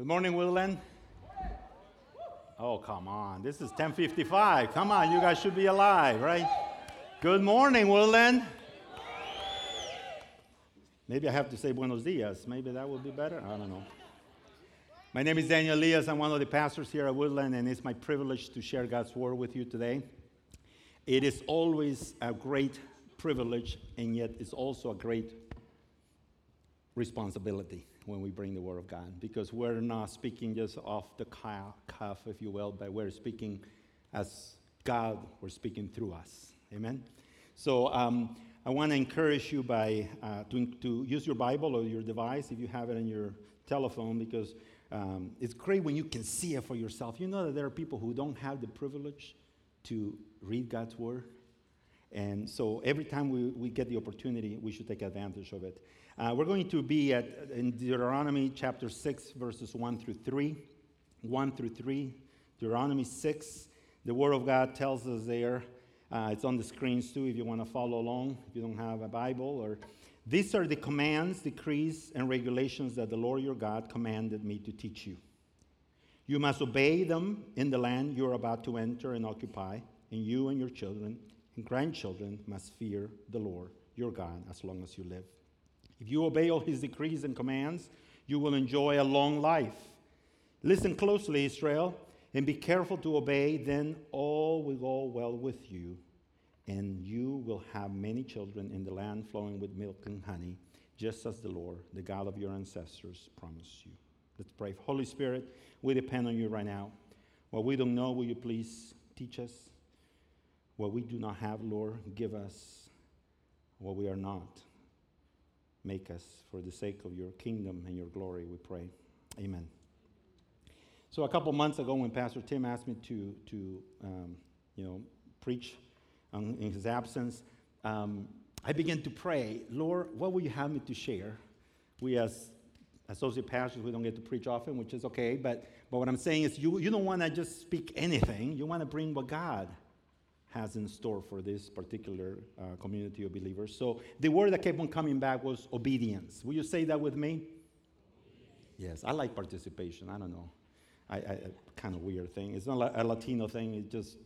Good morning, Woodland. Oh, come on. This is 1055. Come on, you guys should be alive, right? Good morning, Woodland. Maybe I have to say buenos dias. Maybe that would be better. I don't know. My name is Daniel Elias. I'm one of the pastors here at Woodland, and it's my privilege to share God's word with you today. It is always a great privilege, and yet it's also a great responsibility when we bring the Word of God because we're not speaking just off the cuff, if you will, but we're speaking as God we're speaking through us. Amen? So um, I want to encourage you by, uh, to, to use your Bible or your device if you have it on your telephone because um, it's great when you can see it for yourself. You know that there are people who don't have the privilege to read God's Word. And so every time we, we get the opportunity, we should take advantage of it. Uh, we're going to be at in Deuteronomy chapter 6, verses 1 through 3. 1 through 3. Deuteronomy 6, the Word of God tells us there. Uh, it's on the screens too if you want to follow along, if you don't have a Bible. Or These are the commands, decrees, and regulations that the Lord your God commanded me to teach you. You must obey them in the land you're about to enter and occupy, and you and your children and grandchildren must fear the Lord your God as long as you live. If you obey all his decrees and commands, you will enjoy a long life. Listen closely, Israel, and be careful to obey, then all will go well with you, and you will have many children in the land flowing with milk and honey, just as the Lord, the God of your ancestors, promised you. Let's pray. Holy Spirit, we depend on you right now. What we don't know, will you please teach us? What we do not have, Lord, give us what we are not. Make us for the sake of your kingdom and your glory, we pray. Amen. So a couple months ago, when Pastor Tim asked me to, to um, you know, preach in his absence, um, I began to pray, Lord, what will you have me to share? We as associate pastors, we don't get to preach often, which is okay, but, but what I'm saying is you, you don't want to just speak anything. You want to bring what God has in store for this particular uh, community of believers. So the word that kept on coming back was obedience. Will you say that with me? Yes, I like participation. I don't know. I, I kind of weird thing. It's not a Latino thing. It just,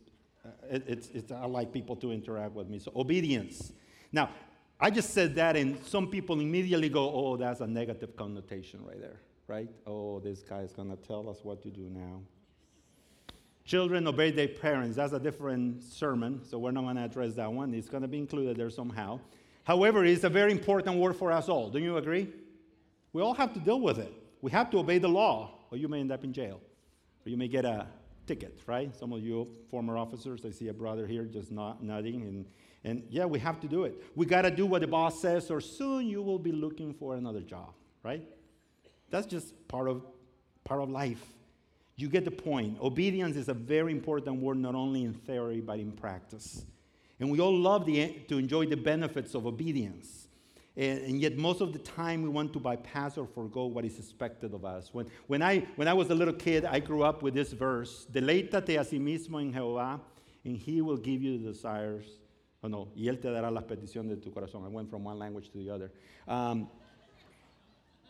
uh, it, it's, it's, I like people to interact with me. So obedience. Now, I just said that, and some people immediately go, "Oh, that's a negative connotation right there, right? Oh, this guy is going to tell us what to do now." Children obey their parents. That's a different sermon, so we're not going to address that one. It's going to be included there somehow. However, it's a very important word for us all. Don't you agree? We all have to deal with it. We have to obey the law, or you may end up in jail, or you may get a ticket, right? Some of you former officers, I see a brother here just not, nodding, and, and yeah, we have to do it. We got to do what the boss says, or soon you will be looking for another job, right? That's just part of, part of life. You get the point. Obedience is a very important word, not only in theory, but in practice. And we all love the, to enjoy the benefits of obedience. And, and, yet, most of the time, we want to bypass or forego what is expected of us. When, when, I, when I was a little kid, I grew up with this verse Deleítate a sí mismo en Jehová, and he will give you the desires. Oh, no, y él te dará las peticiones de tu corazón. I went from one language to the other. Um,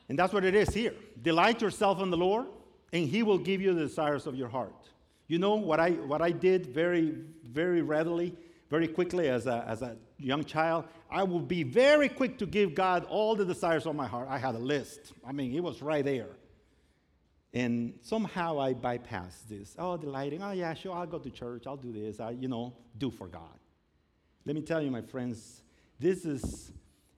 and that's what it is here. Delight yourself in the Lord and he will give you the desires of your heart. You know what I, what I did very, very readily, very quickly as a, as a young child? I would be very quick to give God all the desires of my heart. I had a list. I mean, it was right there. And somehow I bypassed this. Oh, delighting. Oh, yeah, sure, I'll go to church. I'll do this. I, you know, do for God. Let me tell you, my friends, this is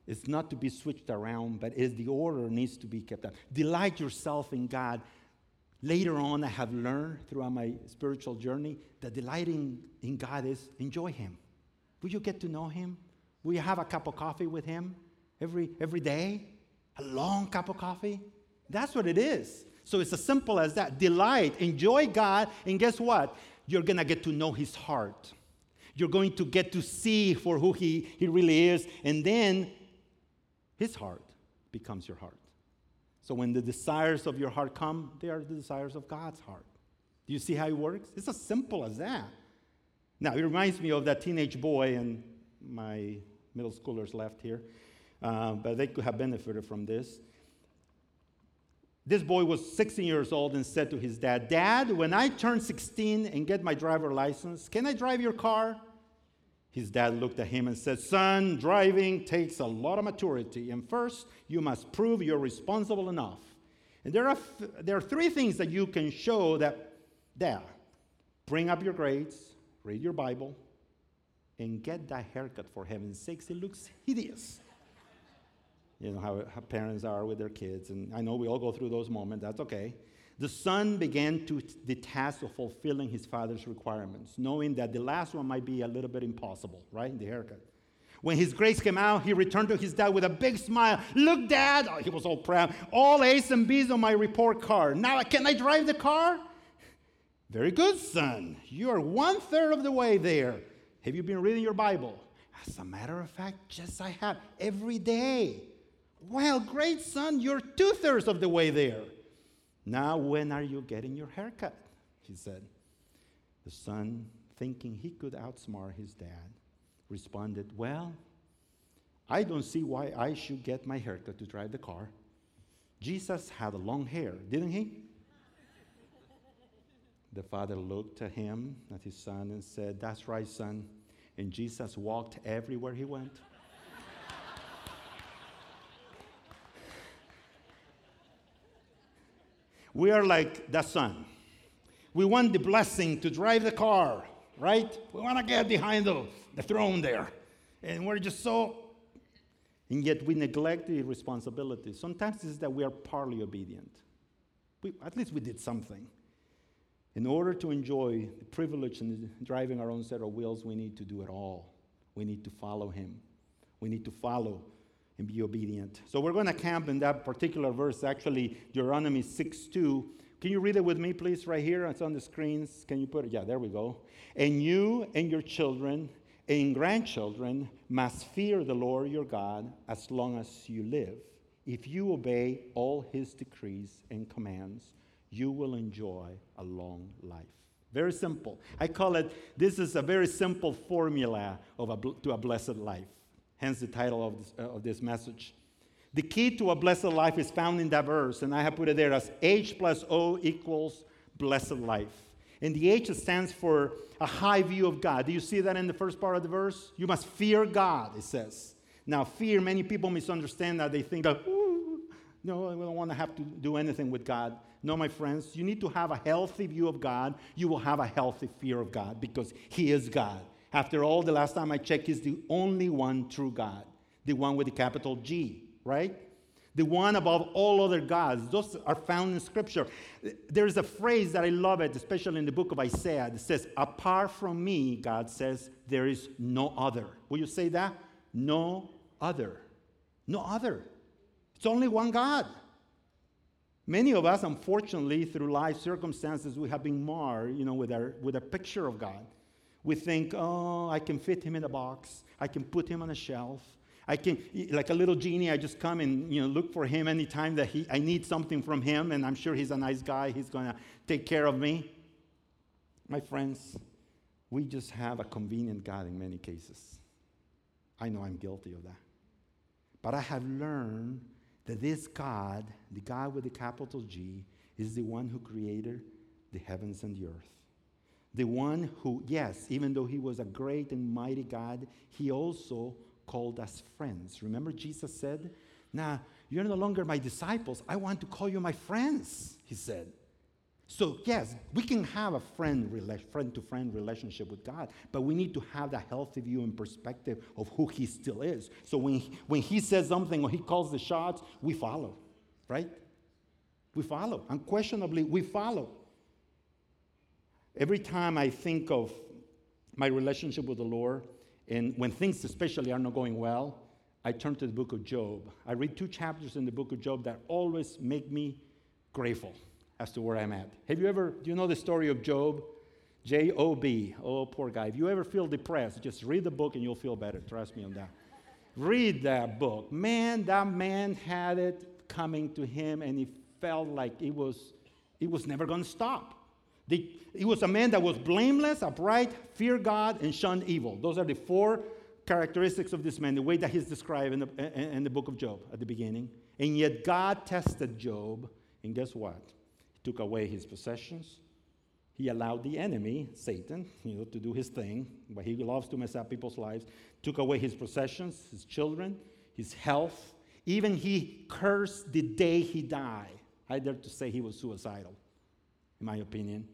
it's not to be switched around, but is the order needs to be kept up. Delight yourself in God Later on, I have learned throughout my spiritual journey that delighting in God is enjoy Him. Will you get to know Him? Will you have a cup of coffee with Him every, every day? A long cup of coffee? That's what it is. So it's as simple as that. Delight, enjoy God, and guess what? You're going to get to know His heart. You're going to get to see for who He, he really is, and then His heart becomes your heart. So when the desires of your heart come, they are the desires of God's heart. Do you see how it works? It's as simple as that. Now, it reminds me of that teenage boy, and my middle schoolers left here, uh, but they could have benefited from this. This boy was 16 years old and said to his dad, Dad, when I turn 16 and get my driver license, can I drive your car? His dad looked at him and said, Son, driving takes a lot of maturity. And first, you must prove you're responsible enough. And there are, there are three things that you can show that, there. Bring up your grades, read your Bible, and get that haircut for heaven's sakes. It looks hideous. You know how, how parents are with their kids, and I know we all go through those moments, that's okay. The son began to the task of fulfilling his father's requirements, knowing that the last one might be a little bit impossible, right? The haircut. When his grades came out, he returned to his dad with a big smile. Look, Dad! Oh, he was all proud. All A's and B's on my report card. Now, uh, can I drive the car? Very good, son. You are one third of the way there. Have you been reading your Bible? As a matter of fact, yes, I have every day. Well, great, son. You're two thirds of the way there. Now, when are you getting your haircut? He said. The son, thinking he could outsmart his dad, responded, Well, I don't see why I should get my haircut to drive the car. Jesus had long hair, didn't he? the father looked at him, at his son, and said, That's right, son. And Jesus walked everywhere he went. We are like the son. We want the blessing to drive the car, right? We want to get behind the, the throne there. And we're just so, and yet we neglect the responsibility. Sometimes it's that we are partly obedient. We, at least we did something. In order to enjoy the privilege in driving our own set of wheels, we need to do it all. We need to follow Him. We need to follow and be obedient. So we're going to camp in that particular verse, actually, Deuteronomy 6 2. Can you read it with me, please, right here? It's on the screens. Can you put it? Yeah, there we go. And you and your children and grandchildren must fear the Lord your God as long as you live. If you obey all his decrees and commands, you will enjoy a long life. Very simple. I call it, this is a very simple formula of a, to a blessed life hence the title of this, uh, of this message. The key to a blessed life is found in that verse, and I have put it there as H plus O equals blessed life. And the H stands for a high view of God. Do you see that in the first part of the verse? You must fear God, it says. Now, fear, many people misunderstand that. They think that, no, we don't want to have to do anything with God. No, my friends, you need to have a healthy view of God. You will have a healthy fear of God because He is God. After all, the last time I checked, He's the only one true God, the one with the capital G, right? The one above all other gods. Those are found in Scripture. There's a phrase that I love it, especially in the book of Isaiah, that says, Apart from me, God says, there is no other. Will you say that? No other. No other. It's only one God. Many of us, unfortunately, through life circumstances, we have been marred, you know, with our with a picture of God. We think, oh, I can fit him in a box. I can put him on a shelf. I can, like a little genie, I just come and you know, look for him anytime that he, I need something from him, and I'm sure he's a nice guy. He's going to take care of me. My friends, we just have a convenient God in many cases. I know I'm guilty of that. But I have learned that this God, the God with the capital G, is the one who created the heavens and the earth. The one who, yes, even though he was a great and mighty God, he also called us friends. Remember, Jesus said, Now, you're no longer my disciples. I want to call you my friends, he said. So, yes, we can have a friend to friend relationship with God, but we need to have that healthy view and perspective of who He still is. So, when he, when He says something or He calls the shots, we follow, right? We follow. Unquestionably, we follow. Every time I think of my relationship with the Lord, and when things especially are not going well, I turn to the book of Job. I read two chapters in the book of Job that always make me grateful as to where I'm at. Have you ever, do you know the story of Job? J O B. Oh, poor guy. If you ever feel depressed, just read the book and you'll feel better. Trust me on that. read that book. Man, that man had it coming to him and he felt like it was, it was never going to stop. The, he was a man that was blameless, upright, feared God, and shunned evil. Those are the four characteristics of this man, the way that he's described in the, in the book of Job at the beginning. And yet God tested Job, And guess what? He took away his possessions. He allowed the enemy, Satan, you know, to do his thing, but he loves to mess up people's lives. Took away his possessions, his children, his health. Even he cursed the day he died. I dare to say he was suicidal, in my opinion,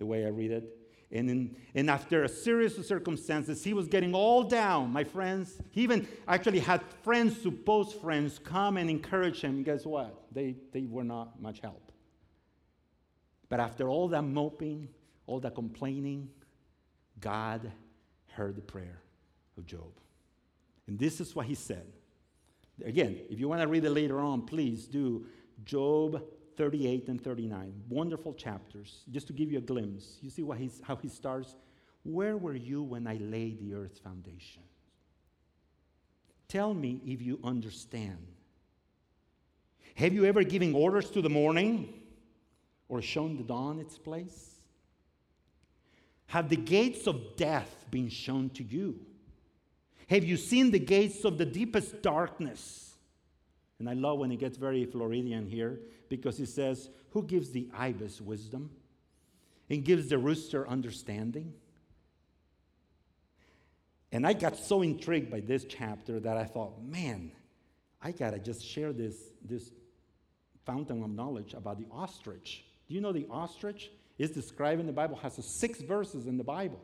the way I read it. And, in, and after a series of circumstances, he was getting all down, my friends. He even actually had friends, supposed friends, come and encourage him. Guess what? They, they were not much help. But after all that moping, all that complaining, God heard the prayer of Job. And this is what he said. Again, if you want to read it later on, please do Job 38 and 39. Wonderful chapters, just to give you a glimpse. You see what he's, how he starts? Where were you when I laid the earth's foundation? Tell me if you understand. Have you ever given orders to the morning or shown the dawn its place? Have the gates of death been shown to you? Have you seen the gates of the deepest darkness? And I love when it gets very Floridian here because he says, Who gives the ibis wisdom and gives the rooster understanding? And I got so intrigued by this chapter that I thought, man, I gotta just share this, this fountain of knowledge about the ostrich. Do you know the ostrich is described in the Bible, has six verses in the Bible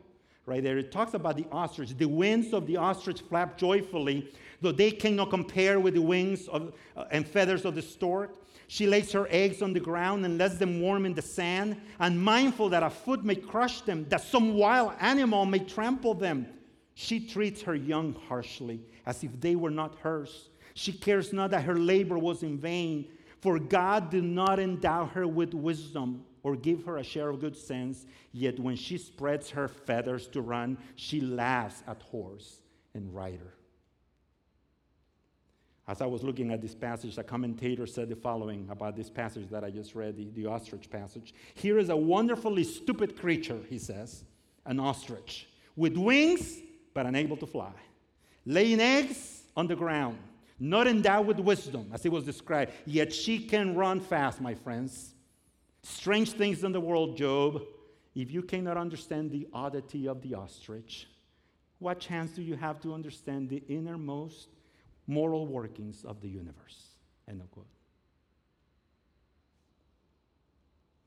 right there. It talks about the ostrich. The wings of the ostrich flap joyfully, though they cannot compare with the wings of, uh, and feathers of the stork. She lays her eggs on the ground and lets them warm in the sand, unmindful that a foot may crush them, that some wild animal may trample them. She treats her young harshly, as if they were not hers. She cares not that her labor was in vain, for God did not endow her with wisdom or give her a share of good sense, yet when she spreads her feathers to run, she laughs at horse and rider. As I was looking at this passage, a commentator said the following about this passage that I just read, the, the ostrich passage. Here is a wonderfully stupid creature, he says, an ostrich, with wings but unable to fly, laying eggs on the ground, not endowed with wisdom, as it was described, yet she can run fast, my friends. Strange things in the world, Job. If you cannot understand the oddity of the ostrich, what chance do you have to understand the innermost moral workings of the universe? End of quote.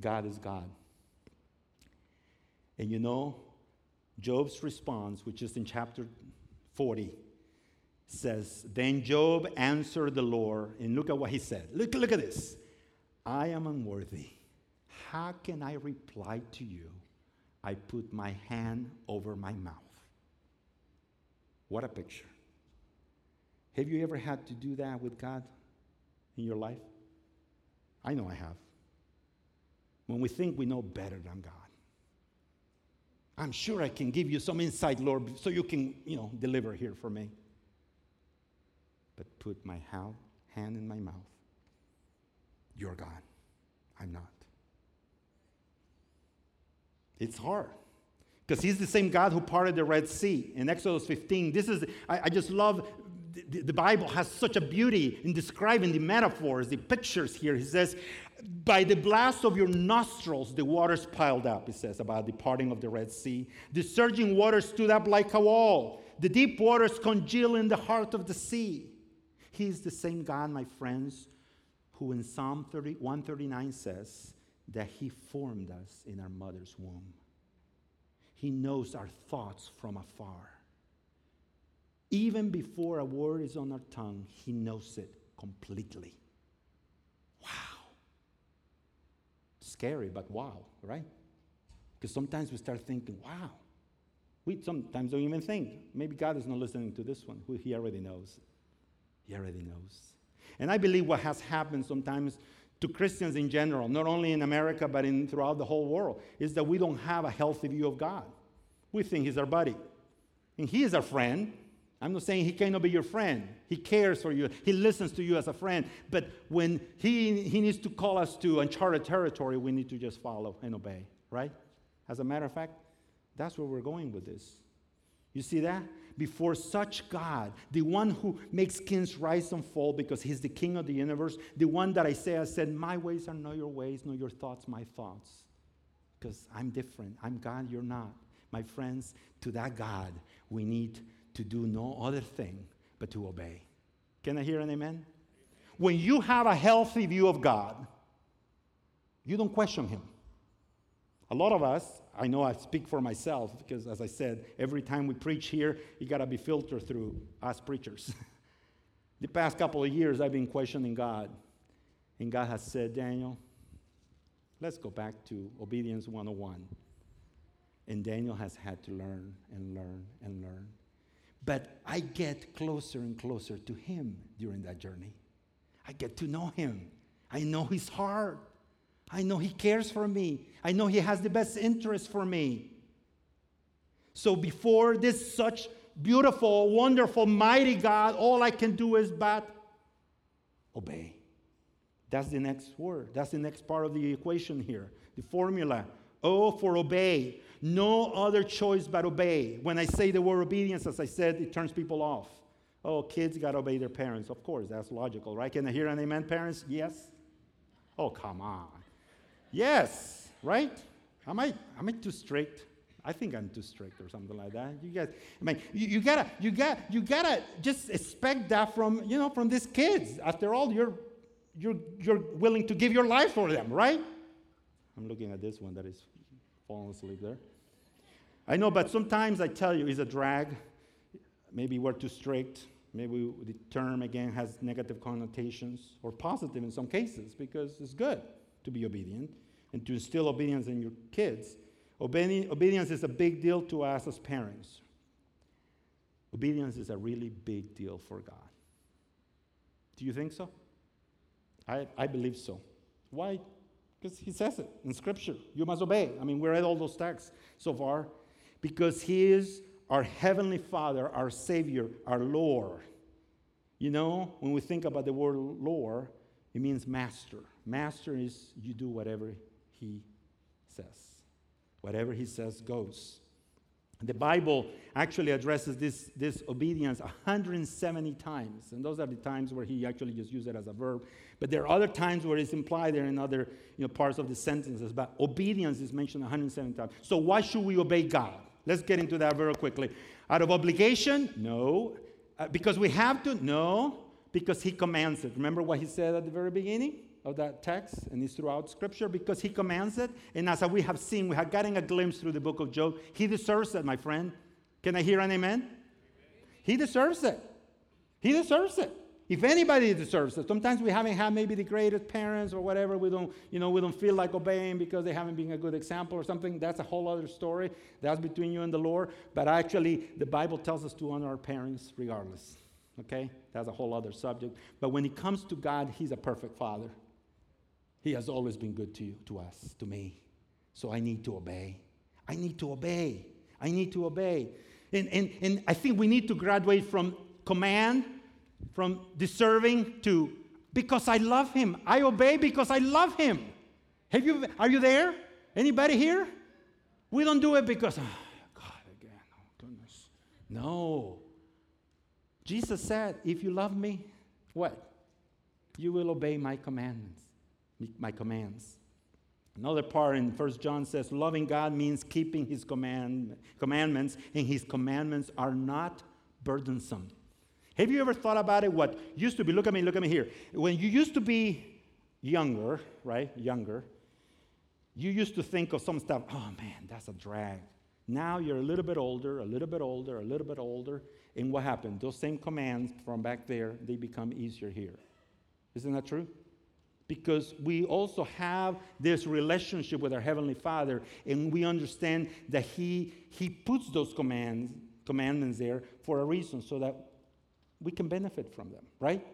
God is God. And you know, Job's response, which is in chapter 40, says, Then Job answered the Lord, and look at what he said. Look, look at this. I am unworthy how can I reply to you? I put my hand over my mouth. What a picture. Have you ever had to do that with God in your life? I know I have. When we think we know better than God. I'm sure I can give you some insight, Lord, so you can, you know, deliver here for me. But put my hand in my mouth. You're God. I'm not. It's hard. Because he's the same God who parted the Red Sea in Exodus 15. This is, I, I just love, the, the Bible has such a beauty in describing the metaphors, the pictures here. He says, by the blast of your nostrils, the waters piled up, he says, about the parting of the Red Sea. The surging waters stood up like a wall. The deep waters congeal in the heart of the sea. He's the same God, my friends, who in Psalm 30, 139 says, that He formed us in our mother's womb. He knows our thoughts from afar. Even before a word is on our tongue, He knows it completely. Wow. Scary, but wow, right? Because sometimes we start thinking, wow. We sometimes don't even think. Maybe God is not listening to this one. He already knows. He already knows. And I believe what has happened sometimes to Christians in general, not only in America, but in, throughout the whole world, is that we don't have a healthy view of God. We think He's our buddy. And He is our friend. I'm not saying He cannot be your friend. He cares for you, He listens to you as a friend. But when He, he needs to call us to uncharted territory, we need to just follow and obey, right? As a matter of fact, that's where we're going with this. You see that? Before such God, the one who makes kings rise and fall because he's the king of the universe, the one that Isaiah said, My ways are not your ways, nor your thoughts my thoughts. Because I'm different. I'm God, you're not. My friends, to that God, we need to do no other thing but to obey. Can I hear an amen? When you have a healthy view of God, you don't question Him. A lot of us, I know I speak for myself because, as I said, every time we preach here, you got to be filtered through us preachers. the past couple of years, I've been questioning God. And God has said, Daniel, let's go back to Obedience 101. And Daniel has had to learn and learn and learn. But I get closer and closer to him during that journey. I get to know him. I know his heart. I know he cares for me. I know he has the best interest for me. So before this such beautiful, wonderful, mighty God, all I can do is but obey. That's the next word. That's the next part of the equation here. The formula. O for obey. No other choice but obey. When I say the word obedience, as I said, it turns people off. Oh, kids got to obey their parents. Of course, that's logical, right? Can I hear an amen, parents? Yes? Oh, come on. Yes, right? Am I, am I too strict? I think I'm too strict or something like that. You guys, I mean, you, you, gotta, you got, you gotta just expect that from, you know, from these kids. After all, you're, you're, you're willing to give your life for them, right? I'm looking at this one that is falling asleep there. I know, but sometimes I tell you, it's a drag. Maybe we're too strict. Maybe the term again has negative connotations or positive in some cases because it's good to be obedient and to instill obedience in your kids. Obedi- obedience is a big deal to us as parents. Obedience is a really big deal for God. Do you think so? I, I believe so. Why? Because he says it in Scripture. You must obey. I mean, we read all those texts so far. Because he is our Heavenly Father, our Savior, our Lord. You know, when we think about the word Lord, it means master. Master is you do whatever he says. Whatever he says goes. The Bible actually addresses this, this obedience 170 times. And those are the times where he actually just used it as a verb. But there are other times where it's implied there in other you know, parts of the sentences. But obedience is mentioned 170 times. So why should we obey God? Let's get into that very quickly. Out of obligation? No. Uh, because we have to? No. Because he commands it. Remember what he said at the very beginning? Of that text, and it's throughout Scripture because He commands it. And as we have seen, we have gotten a glimpse through the book of Job. He deserves it, my friend. Can I hear an amen? amen? He deserves it. He deserves it. If anybody deserves it, sometimes we haven't had maybe the greatest parents or whatever. We don't, you know, we don't feel like obeying because they haven't been a good example or something. That's a whole other story. That's between you and the Lord. But actually, the Bible tells us to honor our parents regardless. Okay? That's a whole other subject. But when it comes to God, He's a perfect Father. He has always been good to you, to us, to me. So I need to obey. I need to obey. I need to obey. And, and, and I think we need to graduate from command, from deserving to because I love him. I obey because I love him. Have you, are you there? Anybody here? We don't do it because, oh, God, again, oh, goodness. No. Jesus said, if you love me, what? You will obey my commandments my commands. Another part in First John says, loving God means keeping his command, commandments, and his commandments are not burdensome. Have you ever thought about it? What used to be, look at me, look at me here. When you used to be younger, right? Younger, you used to think of some stuff, oh man, that's a drag. Now you're a little bit older, a little bit older, a little bit older, and what happened? Those same commands from back there, they become easier here. Isn't that true? Because we also have this relationship with our heavenly father and we understand that he he puts those commands commandments there for a reason so that we can benefit from them right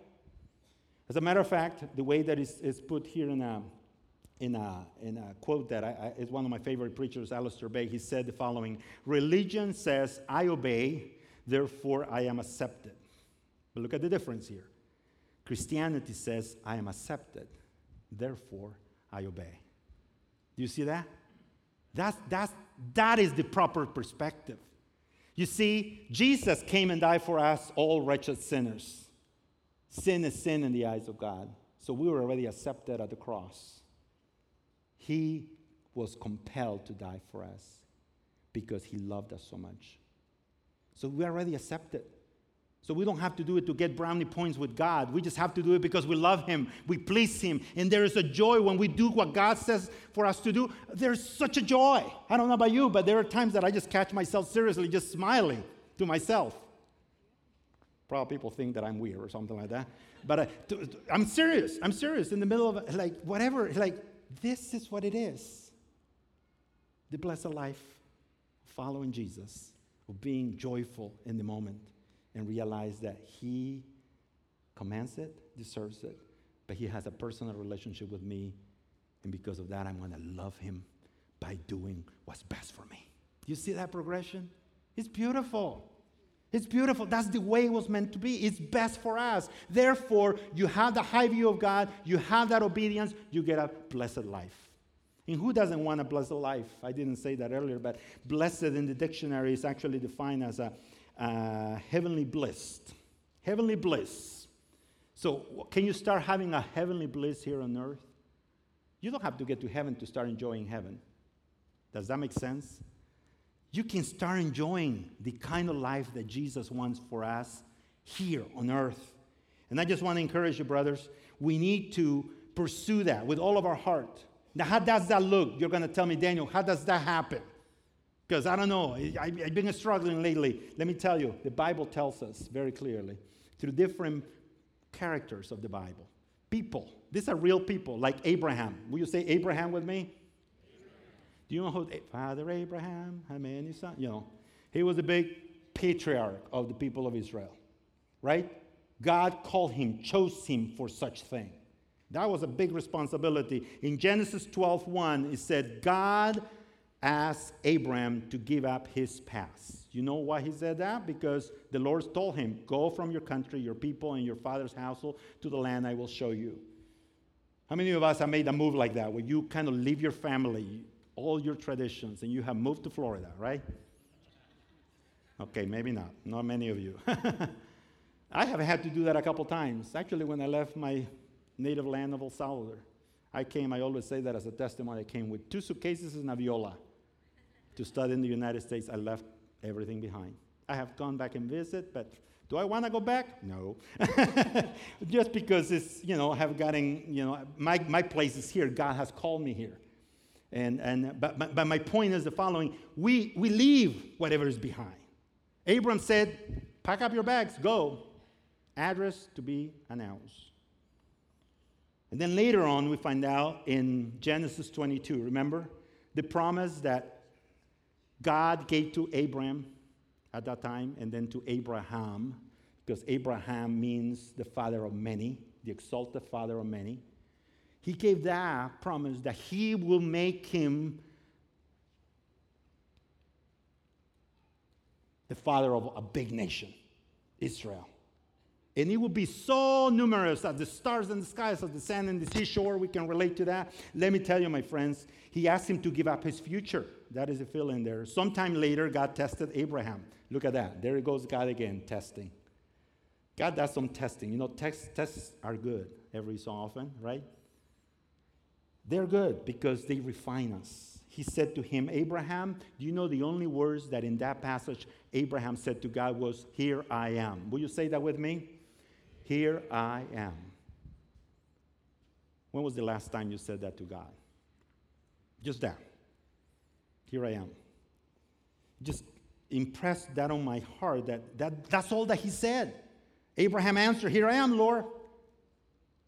as a matter of fact the way that is, is put here in a in a, in a quote that I, I, is one of my favorite preachers, Alistair Begg, he said the following Religion says, I obey, therefore I am accepted. But look at the difference here. Christianity says, I am accepted, therefore I obey. Do you see that? That's, that's, that is the proper perspective. You see, Jesus came and died for us, all wretched sinners. Sin is sin in the eyes of God. So we were already accepted at the cross. He was compelled to die for us because he loved us so much. So we are already accepted. So we don't have to do it to get brownie points with God. We just have to do it because we love Him, we please Him, and there is a joy when we do what God says for us to do. There's such a joy. I don't know about you, but there are times that I just catch myself seriously just smiling to myself. Probably people think that I'm weird or something like that. But uh, I, I'm serious. I'm serious in the middle of like whatever. Like, this is what it is the blessed life following Jesus, of being joyful in the moment and realize that He commands it, deserves it, but He has a personal relationship with me. And because of that, I'm going to love Him by doing what's best for me. You see that progression? It's beautiful. It's beautiful. That's the way it was meant to be. It's best for us. Therefore, you have the high view of God, you have that obedience, you get a blessed life. And who doesn't want a blessed life? I didn't say that earlier, but blessed in the dictionary is actually defined as a uh, heavenly blessed. Heavenly bliss. So, can you start having a heavenly bliss here on earth? You don't have to get to heaven to start enjoying heaven. Does that make sense? You can start enjoying the kind of life that Jesus wants for us here on earth. And I just want to encourage you, brothers, we need to pursue that with all of our heart. Now, how does that look? You're going to tell me, Daniel, how does that happen? Because I don't know, I, have been struggling lately. Let me tell you, the Bible tells us very clearly through different characters of the Bible. People, these are real people, like Abraham. Will you say Abraham with me? Do you know who Father Abraham had many sons? You know, he was a big patriarch of the people of Israel, right? God called him, chose him for such thing. That was a big responsibility. In Genesis 12 1, it said, God asked Abraham to give up his past. You know why he said that? Because the Lord told him, Go from your country, your people, and your father's household to the land I will show you. How many of us have made a move like that, where you kind of leave your family, all your traditions, and you have moved to Florida, right? Okay, maybe not. Not many of you. I have had to do that a couple times. Actually, when I left my native land of El Salvador, I came, I always say that as a testimony, I came with two suitcases and a viola to study in the United States, I left everything behind. I have gone back and visit, but do I want to go back? No. Just because it's, you know, I have gotten, you know, my, my place is here. God has called me here. And, and, but, but, but my point is the following we, we leave whatever is behind. Abram said, Pack up your bags, go. Address to be announced. And then later on, we find out in Genesis 22, remember? The promise that God gave to Abram at that time and then to Abraham, because Abraham means the father of many, the exalted father of many. He gave that promise that he will make him the father of a big nation, Israel. And it will be so numerous as the stars in the skies, as the sand in the seashore. We can relate to that. Let me tell you, my friends, he asked him to give up his future. That is a fill in there. Sometime later, God tested Abraham. Look at that. There it goes God again, testing. God does some testing. You know, tests, tests are good every so often, right? They're good because they refine us. He said to him, Abraham, do you know the only words that in that passage Abraham said to God was, Here I am? Will you say that with me? Here I am. When was the last time you said that to God? Just that. Here I am. Just impressed that on my heart that, that that's all that he said. Abraham answered, Here I am, Lord.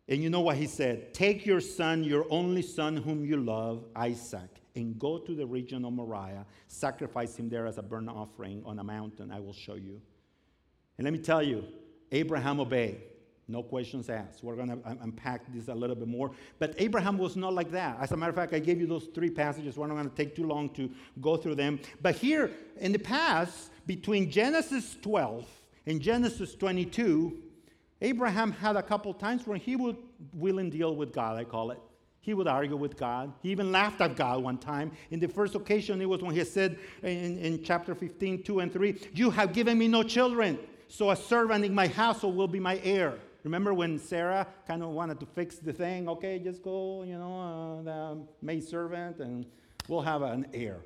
And you know what he said? Take your son, your only son whom you love, Isaac, and go to the region of Moriah, sacrifice him there as a burnt offering on a mountain I will show you. And let me tell you, Abraham obeyed. No questions asked. We're going to unpack this a little bit more. But Abraham was not like that. As a matter of fact, I gave you those three passages. We're not going to take too long to go through them. But here in the past, between Genesis 12 and Genesis 22, Abraham had a couple times where he would will and deal with God, I call it. He would argue with God. He even laughed at God one time. In the first occasion, it was when he said in, in chapter 15, 2 and 3, You have given me no children, so a servant in my household will be my heir. Remember when Sarah kind of wanted to fix the thing? Okay, just go, you know, uh, the maid servant, and we'll have an heir.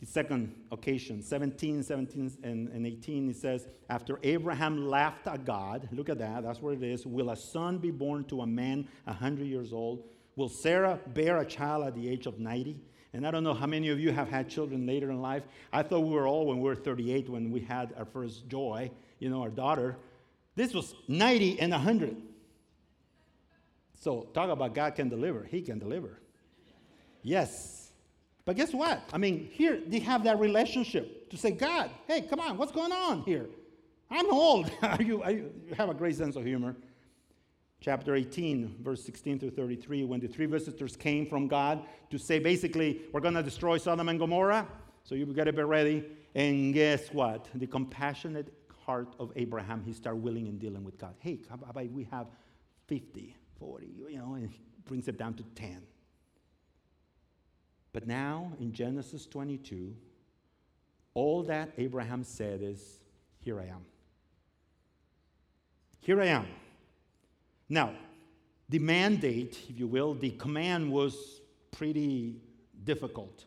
The second occasion, 17, 17, and, and 18, it says, After Abraham laughed at God, look at that, that's what it is. Will a son be born to a man 100 years old? Will Sarah bear a child at the age of 90? And I don't know how many of you have had children later in life. I thought we were all when we were 38 when we had our first joy, you know, our daughter. This was 90 and 100. So talk about God can deliver. He can deliver. Yes. But guess what? I mean, here they have that relationship to say, God, hey, come on, what's going on here? I'm old. you, you have a great sense of humor. Chapter 18, verse 16 through 33, when the three visitors came from God to say, basically, we're going to destroy Sodom and Gomorrah, so you've got to be ready. And guess what? The compassionate heart of Abraham, he started willing and dealing with God. Hey, how about we have 50, 40, you know, and he brings it down to 10. But now in Genesis 22, all that Abraham said is, Here I am. Here I am. Now, the mandate, if you will, the command was pretty difficult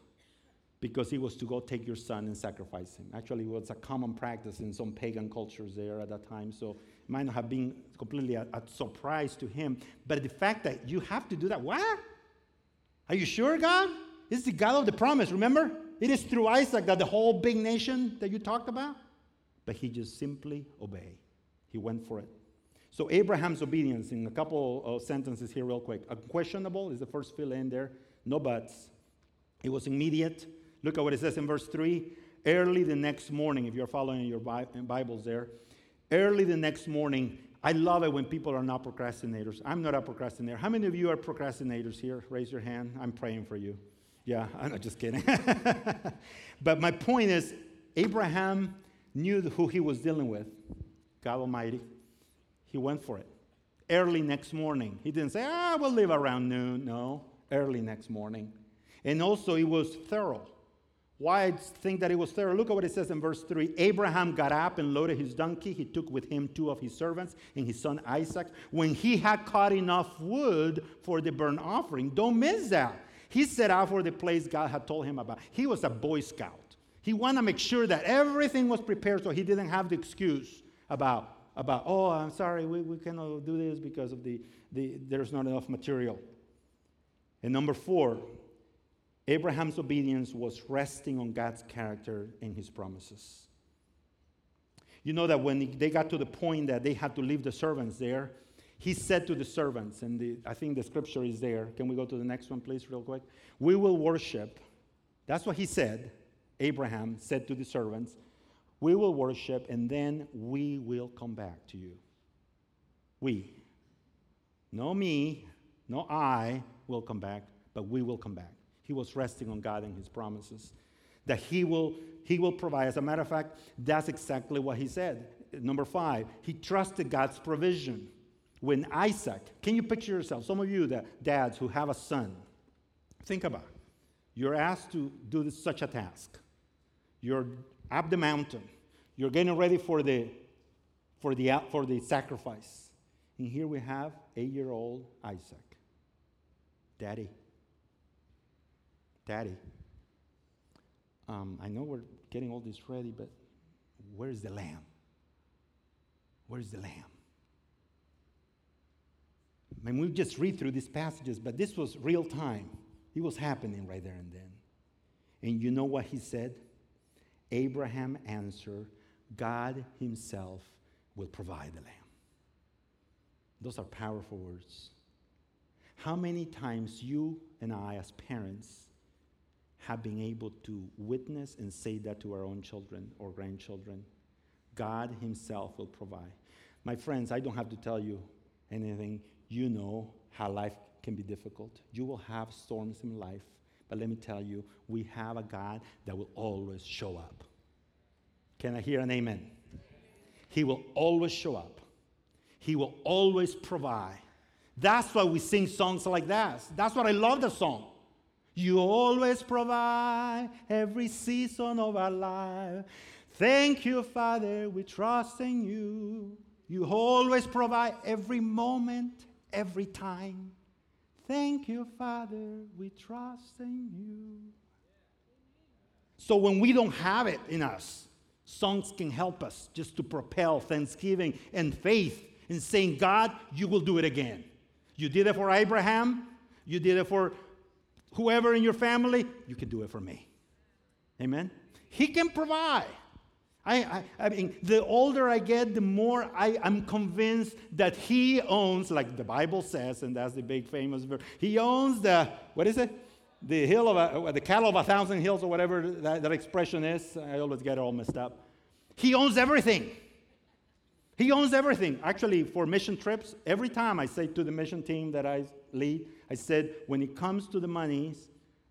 because he was to go take your son and sacrifice him. Actually, it was a common practice in some pagan cultures there at that time, so it might not have been completely a, a surprise to him. But the fact that you have to do that, what? Are you sure, God? Is the God of the promise, remember? It is through Isaac that the whole big nation that you talked about. But he just simply obeyed. He went for it. So Abraham's obedience, in a couple of sentences here, real quick. Unquestionable is the first fill in there. No buts. It was immediate. Look at what it says in verse 3. Early the next morning, if you're following your Bibles there, early the next morning, I love it when people are not procrastinators. I'm not a procrastinator. How many of you are procrastinators here? Raise your hand. I'm praying for you. Yeah, I'm not just kidding. but my point is, Abraham knew who he was dealing with God Almighty. He went for it. Early next morning. He didn't say, ah, we'll leave around noon. No, early next morning. And also, he was thorough. Why I think that it was thorough? Look at what it says in verse 3. Abraham got up and loaded his donkey. He took with him two of his servants and his son Isaac. When he had cut enough wood for the burnt offering, don't miss that. He set out for the place God had told him about. He was a Boy Scout. He wanted to make sure that everything was prepared so he didn't have the excuse about, about oh, I'm sorry, we, we cannot do this because of the, the there's not enough material. And number four, Abraham's obedience was resting on God's character and his promises. You know that when they got to the point that they had to leave the servants there, he said to the servants, and the, I think the scripture is there. Can we go to the next one, please, real quick? We will worship. That's what he said. Abraham said to the servants, We will worship, and then we will come back to you. We. No me, no I will come back, but we will come back. He was resting on God and his promises. That he will, he will provide. As a matter of fact, that's exactly what he said. Number five, he trusted God's provision when Isaac, can you picture yourself? Some of you, the dads who have a son, think about it. You're asked to do this, such a task. You're up the mountain. You're getting ready for the, for the, for the sacrifice. And here we have eight year old Isaac. Daddy. Daddy. Um, I know we're getting all this ready, but where's the lamb? Where's the lamb? I mean, we just read through these passages, but this was real time. It was happening right there and then. And you know what he said? Abraham answered, God himself will provide the lamb. Those are powerful words. How many times you and I, as parents, have been able to witness and say that to our own children or grandchildren? God Himself will provide. My friends, I don't have to tell you anything you know how life can be difficult. You will have storms in life. But let me tell you, we have a God that will always show up. Can I hear an amen? He will always show up. He will always provide. That's why we sing songs like that. That's what I love the song. You always provide every season of our life. Thank you, Father, we trust in you. You always provide every moment, every time. Thank you, Father, we trust in you. So when we don't have it in us, songs can help us just to propel thanksgiving and faith in saying, God, you will do it again. You did it for Abraham, you did it for whoever in your family, you can do it for me. Amen? He can provide. I, I, I, mean, the older I get, the more I, am convinced that he owns, like the Bible says, and that's the big famous verse, he owns the, what is it? The hill of a, uh, the cattle of a thousand hills, or whatever that, that expression is. I always get it all messed up. He owns everything. He owns everything. Actually, for mission trips, every time I say to the mission team that I lead, I said, when it comes to the monies,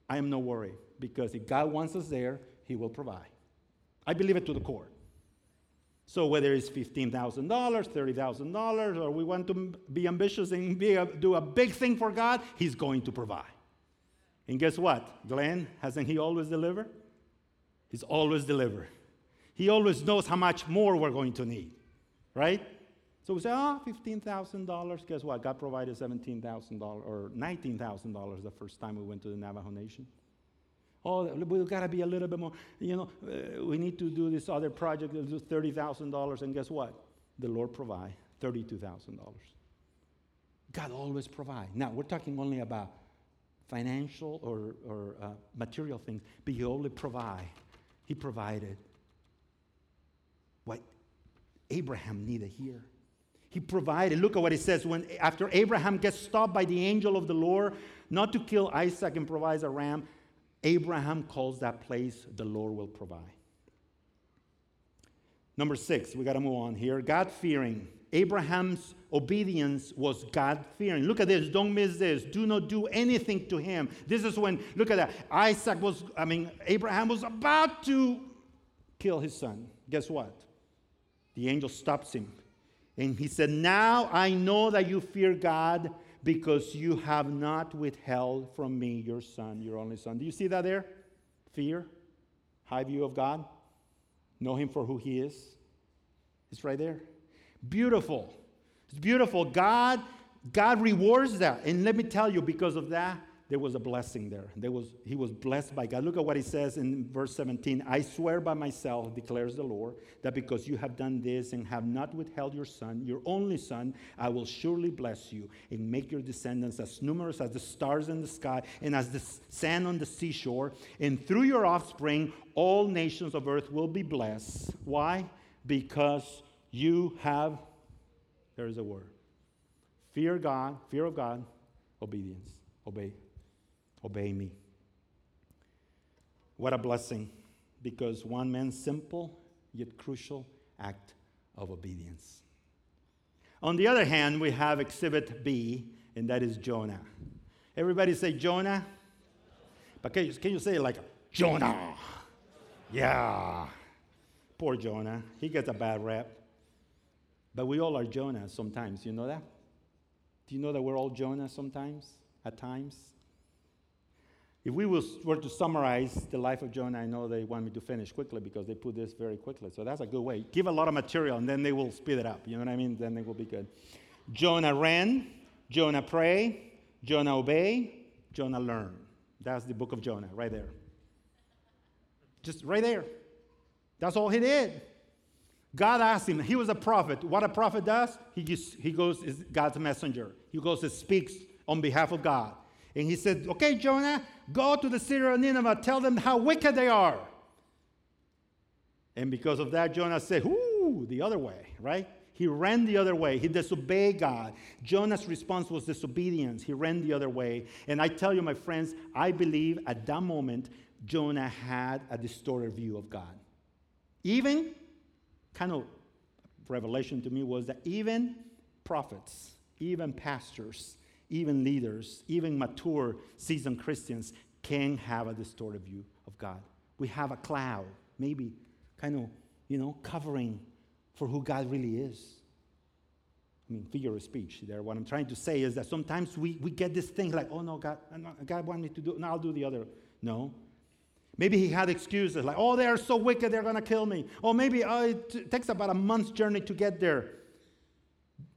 I am no worry. Because if God wants us there, He will provide. I believe it to the core. So whether it's $15,000, $30,000, or we want to be ambitious and be a, do a big thing for God, He's going to provide. And guess what? Glenn, hasn't He always delivered? He's always delivered. He always knows how much more we're going to need, right? So we say, oh, $15,000. Guess what? God provided $17,000 or $19,000 the first time we went to the Navajo Nation. Oh, we've got to be a little bit more, you know, uh, we need to do this other project, do $30,000. And guess what? The Lord provide $32,000. God always provide. Now, we're talking only about financial or, or uh, material things, but He only provide. He provided what Abraham needed here. He provided. Look at what it says when after Abraham gets stopped by the angel of the Lord not to kill Isaac and provides a ram, Abraham calls that place the Lord will provide. Number six, we got to move on here. God fearing. Abraham's obedience was God fearing. Look at this. Don't miss this. Do not do anything to him. This is when, look at that. Isaac was, I mean, Abraham was about to kill his son. Guess what? The angel stops him and he said, Now I know that you fear God because you have not withheld from me your son, your only son. Do you see that there? Fear, high view of God, know him for who he is. It's right there. Beautiful. It's beautiful. God, God rewards that. And let me tell you, because of that, there was a blessing there. there was, he was blessed by God. Look at what he says in verse 17 I swear by myself, declares the Lord, that because you have done this and have not withheld your son, your only son, I will surely bless you and make your descendants as numerous as the stars in the sky and as the sand on the seashore. And through your offspring, all nations of earth will be blessed. Why? Because you have, there's a word, fear God, fear of God, obedience, obey obey me. What a blessing, because one man's simple yet crucial act of obedience. On the other hand, we have exhibit B, and that is Jonah. Everybody say Jonah? But can you, can you say it like Jonah? Yeah. Poor Jonah. He gets a bad rap. But we all are Jonah sometimes. You know that? Do you know that we're all Jonah sometimes, at times? If we were to summarize the life of Jonah, I know they want me to finish quickly because they put this very quickly. So that's a good way. Give a lot of material and then they will speed it up. You know what I mean? Then it will be good. Jonah ran, Jonah prayed, Jonah obeyed, Jonah learned. That's the book of Jonah right there. Just right there. That's all he did. God asked him, he was a prophet. What a prophet does, he, just, he goes, is God's messenger. He goes and speaks on behalf of God. And he said, Okay, Jonah, go to the city of Nineveh, tell them how wicked they are. And because of that, Jonah said, Ooh, the other way, right? He ran the other way. He disobeyed God. Jonah's response was disobedience. He ran the other way. And I tell you, my friends, I believe at that moment, Jonah had a distorted view of God. Even, kind of revelation to me was that even prophets, even pastors, even leaders, even mature, seasoned Christians can have a distorted view of God. We have a cloud, maybe kind of, you know, covering for who God really is. I mean, figure of speech there. What I'm trying to say is that sometimes we, we get this thing like, oh no, God, God want me to do, no, I'll do the other. No. Maybe he had excuses like, oh, they're so wicked, they're going to kill me. Or maybe oh, it takes about a month's journey to get there.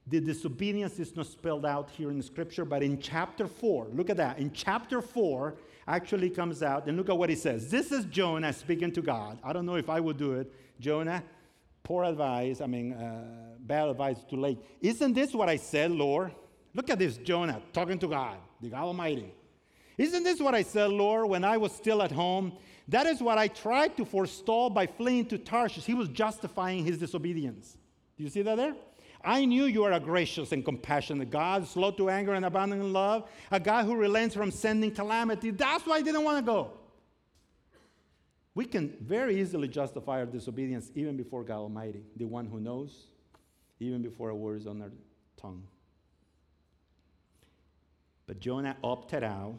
The disobedience is not spelled out here in Scripture, but in chapter 4, look at that. In chapter 4, actually comes out, and look at what he says. This is Jonah speaking to God. I don't know if I would do it. Jonah, poor advice, I mean, uh, bad advice too late. Isn't this what I said, Lord? Look at this Jonah talking to God, the God Almighty. Isn't this what I said, Lord, when I was still at home? That is what I tried to forestall by fleeing to Tarshish. He was justifying his disobedience. Do you see that there? I knew you are a gracious and compassionate God, slow to anger and abundant in love, a God who relents from sending calamity. That's why I didn't want to go. We can very easily justify our disobedience even before God Almighty, the one who knows, even before a word is on our tongue. But Jonah opted out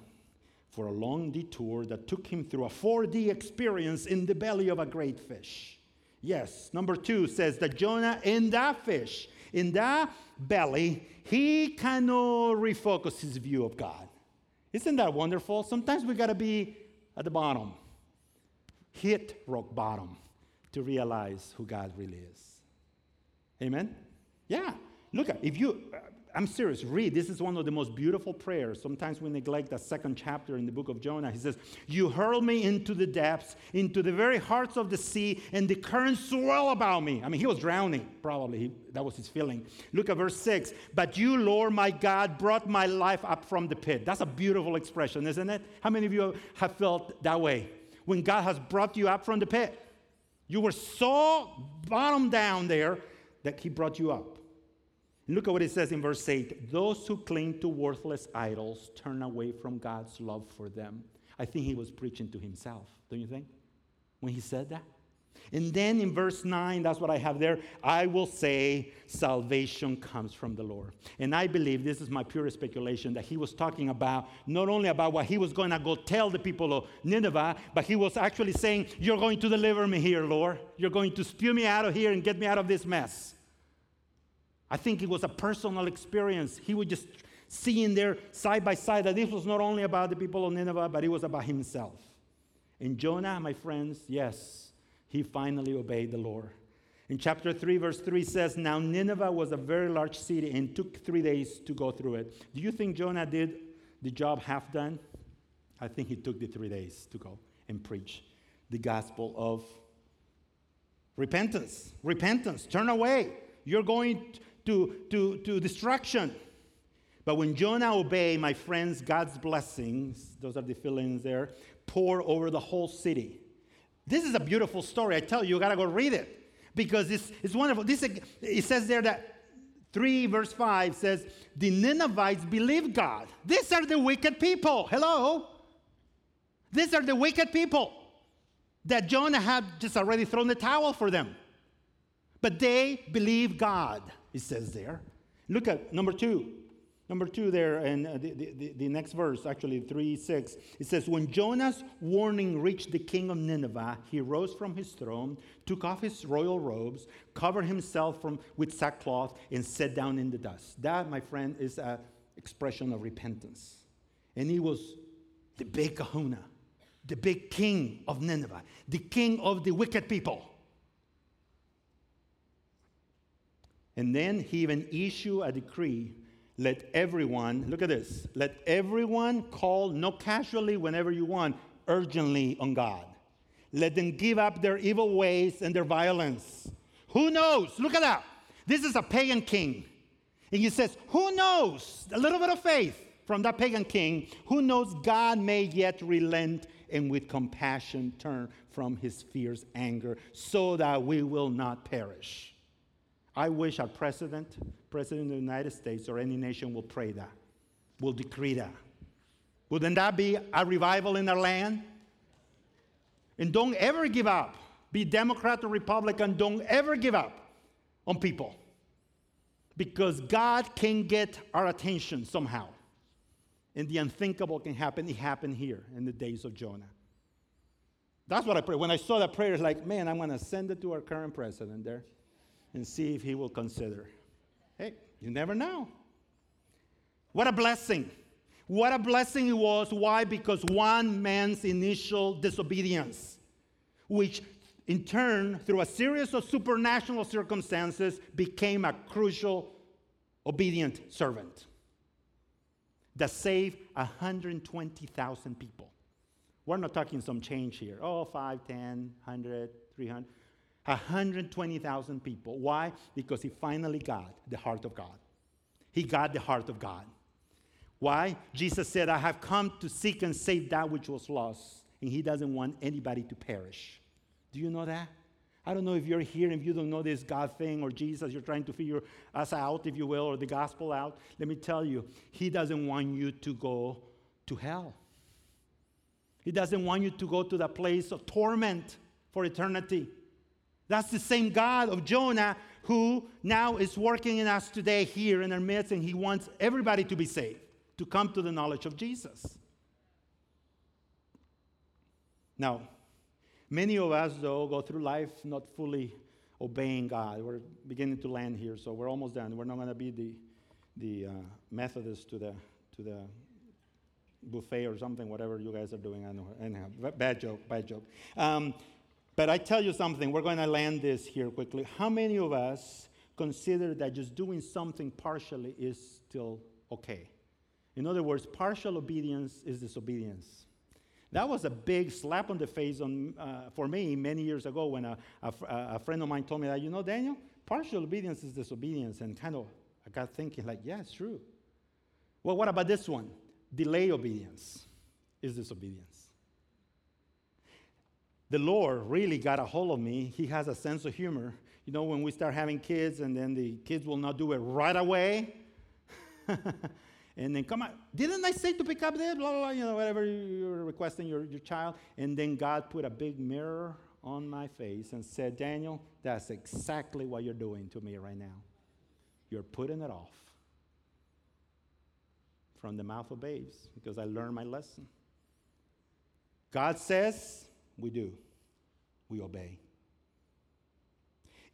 for a long detour that took him through a 4D experience in the belly of a great fish. Yes, number two says that Jonah in that fish, in that belly, he kind of refocused his view of God. Isn't that wonderful? Sometimes we got to be at the bottom, hit rock bottom to realize who God really is. Amen? Yeah. Look, at if you, I'm serious, read. This is one of the most beautiful prayers. Sometimes we neglect the second chapter in the book of Jonah. He says, You hurl me into the depths, into the very hearts of the sea, and the currents swirl about me. I mean, he was drowning, probably. He, that was his feeling. Look at verse 6. But you, Lord my God, brought my life up from the pit. That's a beautiful expression, isn't it? How many of you have felt that way? When God has brought you up from the pit, you were so bottom down there that he brought you up. Look at what it says in verse 8 those who cling to worthless idols turn away from God's love for them. I think he was preaching to himself, don't you think? When he said that? And then in verse 9, that's what I have there. I will say, salvation comes from the Lord. And I believe, this is my pure speculation, that he was talking about not only about what he was going to go tell the people of Nineveh, but he was actually saying, You're going to deliver me here, Lord. You're going to spew me out of here and get me out of this mess. I think it was a personal experience. He was just seeing there side by side that this was not only about the people of Nineveh, but it was about himself. And Jonah, my friends, yes, he finally obeyed the Lord. In chapter 3, verse 3 says, Now Nineveh was a very large city and took three days to go through it. Do you think Jonah did the job half done? I think he took the three days to go and preach the gospel of repentance. Repentance. Turn away. You're going to, to, to destruction. But when Jonah obeyed, my friends, God's blessings, those are the fillings there, pour over the whole city. This is a beautiful story. I tell you, you got to go read it because it's, it's wonderful. This, it says there that 3 verse 5 says, The Ninevites believed God. These are the wicked people. Hello? These are the wicked people that Jonah had just already thrown the towel for them. But they believe God it says there. Look at number two. Number two, there, and uh, the, the, the next verse, actually 3 6, it says, When Jonah's warning reached the king of Nineveh, he rose from his throne, took off his royal robes, covered himself from, with sackcloth, and sat down in the dust. That, my friend, is an expression of repentance. And he was the big kahuna, the big king of Nineveh, the king of the wicked people. And then he even issued a decree let everyone, look at this, let everyone call, not casually whenever you want, urgently on God. Let them give up their evil ways and their violence. Who knows? Look at that. This is a pagan king. And he says, Who knows? A little bit of faith from that pagan king. Who knows God may yet relent and with compassion turn from his fierce anger so that we will not perish. I wish our president, president of the United States, or any nation will pray that, will decree that. Wouldn't that be a revival in our land? And don't ever give up. Be Democrat or Republican, don't ever give up on people. Because God can get our attention somehow. And the unthinkable can happen. It happened here in the days of Jonah. That's what I pray. When I saw that prayer, it's like, man, I'm going to send it to our current president there and see if he will consider. Hey, You never know. What a blessing. What a blessing it was. Why? Because one man's initial disobedience, which in turn, through a series of supernatural circumstances, became a crucial, obedient servant that saved 120,000 people. We're not talking some change here. Oh, 5, 10, 100, 300. 120,000 people. Why? Because he finally got the heart of God. He got the heart of God. Why? Jesus said, I have come to seek and save that which was lost. And he doesn't want anybody to perish. Do you know that? I don't know if you're here and you don't know this God thing or Jesus, you're trying to figure us out, if you will, or the gospel out. Let me tell you, He doesn't want you to go to hell. He doesn't want you to go to the place of torment for eternity. That's the same God of Jonah who now is working in us today here in our midst, and He wants everybody to be saved, to come to the knowledge of Jesus. Now, many of us, though, go through life not fully obeying God. We're beginning to land here, so we're almost done. We're not going to be the, the uh, Methodist to the, to the buffet or something, whatever you guys are doing. I know. Anyhow, bad joke, bad joke. Um, but I tell you something, we're going to land this here quickly. How many of us consider that just doing something partially is still okay? In other words, partial obedience is disobedience. That was a big slap on the face on, uh, for me many years ago when a, a, a, friend of mine told me that, you know, Daniel, partial obedience is disobedience. And kind of, I got thinking, like, yeah, it's true. Well, what about this one? Delay obedience is disobedience the Lord really got a hold of me. He has a sense of humor. You know, when we start having kids and then the kids will not do it right away. and then come on, didn't I say to pick up this? Blah, blah, blah, you know, whatever you're requesting your, your child. And then God put a big mirror on my face and said, Daniel, that's exactly what you're doing to me right now. You're putting it off from the mouth of babes because I learned my lesson. God says, we do. We obey.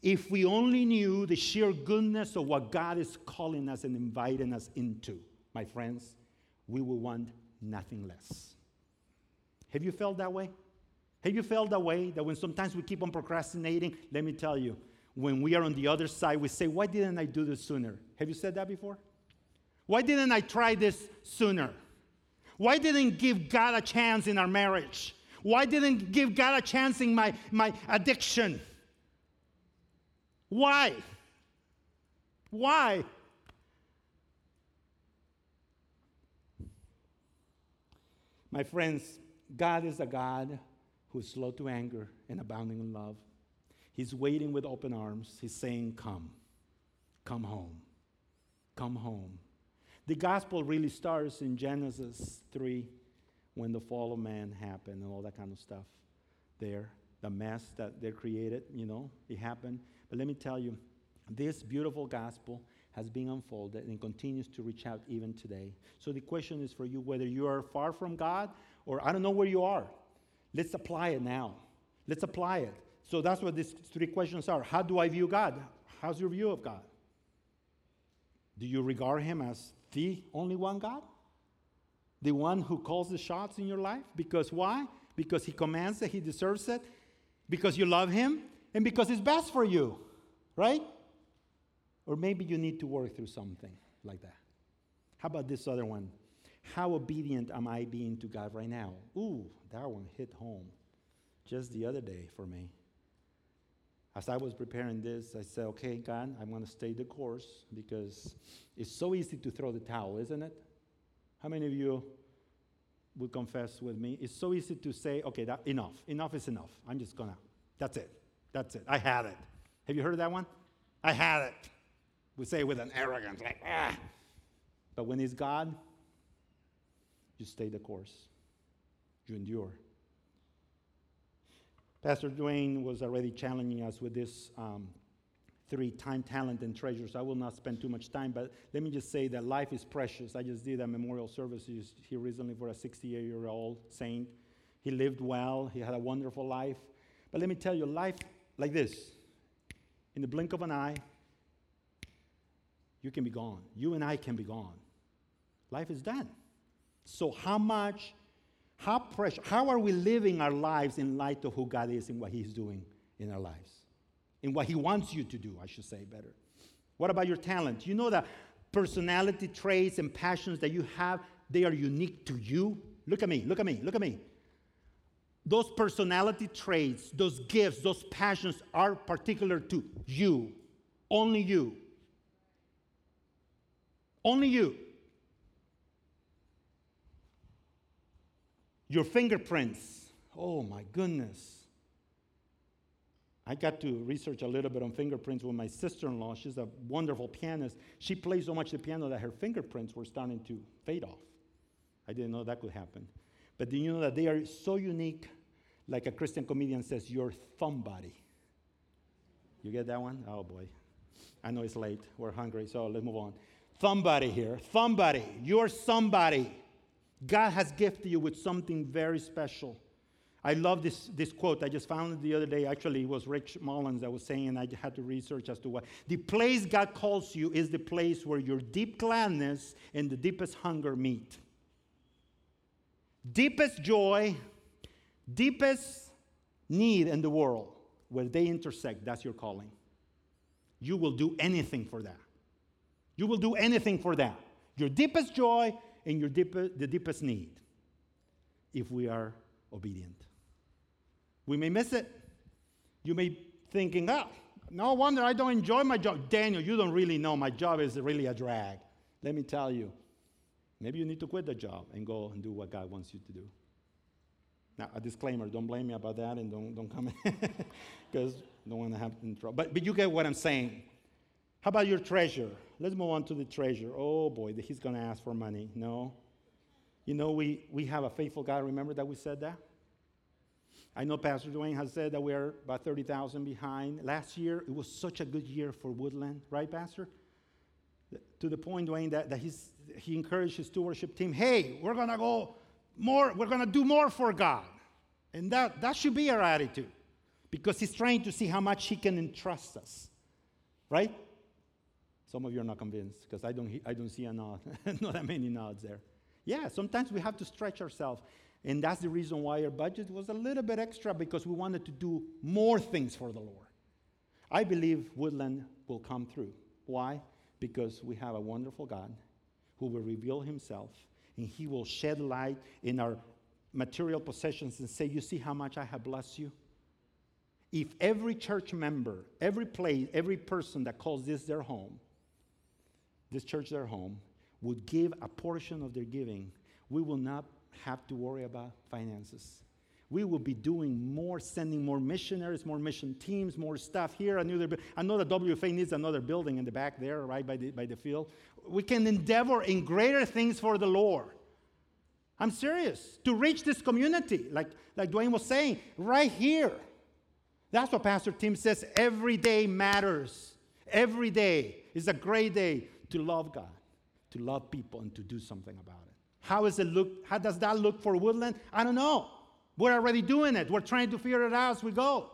If we only knew the sheer goodness of what God is calling us and inviting us into, my friends, we would want nothing less. Have you felt that way? Have you felt that way? That when sometimes we keep on procrastinating, let me tell you, when we are on the other side, we say, Why didn't I do this sooner? Have you said that before? Why didn't I try this sooner? Why didn't give God a chance in our marriage? Why didn't give God a chance in my, my addiction? Why? Why? My friends, God is a God who's slow to anger and abounding in love. He's waiting with open arms. He's saying, Come, come home, come home. The gospel really starts in Genesis 3 when the fall of man happened and all that kind of stuff there, the mess that they created, you know, it happened. But let me tell you, this beautiful gospel has been unfolded and continues to reach out even today. So the question is for you whether you are far from God or I don't know where you are. Let's apply it now. Let's apply it. So that's what these three questions are. How do I view God? How's your view of God? Do you regard him as the only one God? The one who calls the shots in your life. Because why? Because he commands it, he deserves it, because you love him, and because it's best for you, right? Or maybe you need to work through something like that. How about this other one? How obedient am I being to God right now? Ooh, that one hit home just the other day for me. As I was preparing this, I said, okay, God, I'm going to stay the course because it's so easy to throw the towel, isn't it? How many of you would confess with me? It's so easy to say, okay, that, enough. Enough is enough. I'm just gonna, that's it. That's it. I had it. Have you heard of that one? I had it. We say with an arrogance, like, ah. But when it's God, you stay the course, you endure. Pastor Dwayne was already challenging us with this um, three time, talent, and treasures. I will not spend too much time, but let me just say that life is precious. I just did a memorial service here recently for a 68 year old saint. He lived well, he had a wonderful life. But let me tell you, life like this, in the blink of an eye, you can be gone. You and I can be gone. Life is done. So, how much, how precious, how are we living our lives in light of who God is and what He's doing in our lives? In what He wants you to do, I should say better. What about your talent? You know that personality traits and passions that you have, they are unique to you. Look at me, look at me, look at me. Those personality traits, those gifts, those passions are particular to you, only you. Only you. Your fingerprints. Oh my goodness. I got to research a little bit on fingerprints with my sister in law. She's a wonderful pianist. She plays so much the piano that her fingerprints were starting to fade off. I didn't know that could happen. But do you know that they are so unique? Like a Christian comedian says, your thumb body. You get that one? Oh boy. I know it's late. We're hungry, so let's move on. Somebody here. Somebody. You're somebody. God has gifted you with something very special. I love this, this quote. I just found it the other day. Actually, it was Rich Mullins that was saying, and I had to research as to what. The place God calls you is the place where your deep gladness and the deepest hunger meet. Deepest joy, deepest need in the world, where they intersect, that's your calling. You will do anything for that. You will do anything for that. Your deepest joy and your deepest, the deepest need, if we are obedient. We may miss it. You may thinking, oh, no wonder I don't enjoy my job. Daniel, you don't really know my job is really a drag. Let me tell you. Maybe you need to quit the job and go and do what God wants you to do. Now, a disclaimer, don't blame me about that and don't, don't come because don't want to have trouble. But, but you get what I'm saying. How about your treasure? Let's move on to the treasure. Oh boy, he's going to ask for money. No. You know, we, we have a faithful God. Remember that we said that? I know Pastor Dwayne has said that we are about 30,000 behind. Last year, it was such a good year for Woodland, right, Pastor? To the point, Dwayne, that, that he's, he encouraged his stewardship team hey, we're going to go more, we're going to do more for God. And that, that should be our attitude because he's trying to see how much he can entrust us, right? Some of you are not convinced because I don't, I don't see a nod, not that many nods there. Yeah, sometimes we have to stretch ourselves. And that's the reason why our budget was a little bit extra because we wanted to do more things for the Lord. I believe Woodland will come through. Why? Because we have a wonderful God who will reveal himself and he will shed light in our material possessions and say, You see how much I have blessed you? If every church member, every place, every person that calls this their home this church their home, would give a portion of their giving, we will not have to worry about finances. We will be doing more, sending more missionaries, more mission teams, more stuff here. I know, I know the WFA needs another building in the back there, right by the, by the field. We can endeavor in greater things for the Lord. I'm serious. To reach this community, like, like Dwayne was saying, right here. That's what Pastor Tim says. Every day matters. Every day is a great day to love God, to love people, and to do something about it. How does it look? How does that look for Woodland? I don't know. We're already doing it. We're trying to figure it out as we go.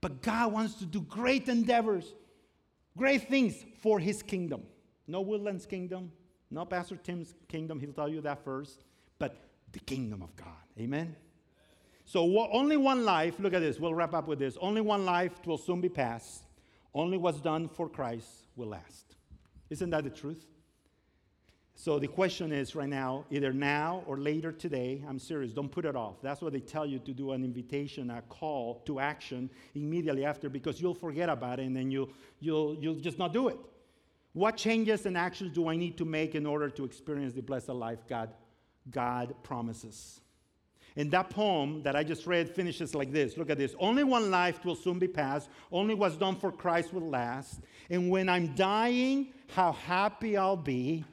But God wants to do great endeavors, great things for His kingdom. No Woodland's kingdom, no Pastor Tim's kingdom. He'll tell you that first. But the kingdom of God. Amen. So only one life. Look at this. We'll wrap up with this. Only one life will soon be passed. Only what's done for Christ will last. Isn't that the truth? So the question is right now, either now or later today, I'm serious, don't put it off. That's what they tell you to do an invitation, a call to action immediately after because you'll forget about it and then you'll, you'll, you'll just not do it. What changes and actions do I need to make in order to experience the blessed life God, God promises? And that poem that I just read finishes like this. Look at this. Only one life will soon be passed. Only what's done for Christ will last. And when I'm dying, how happy I'll be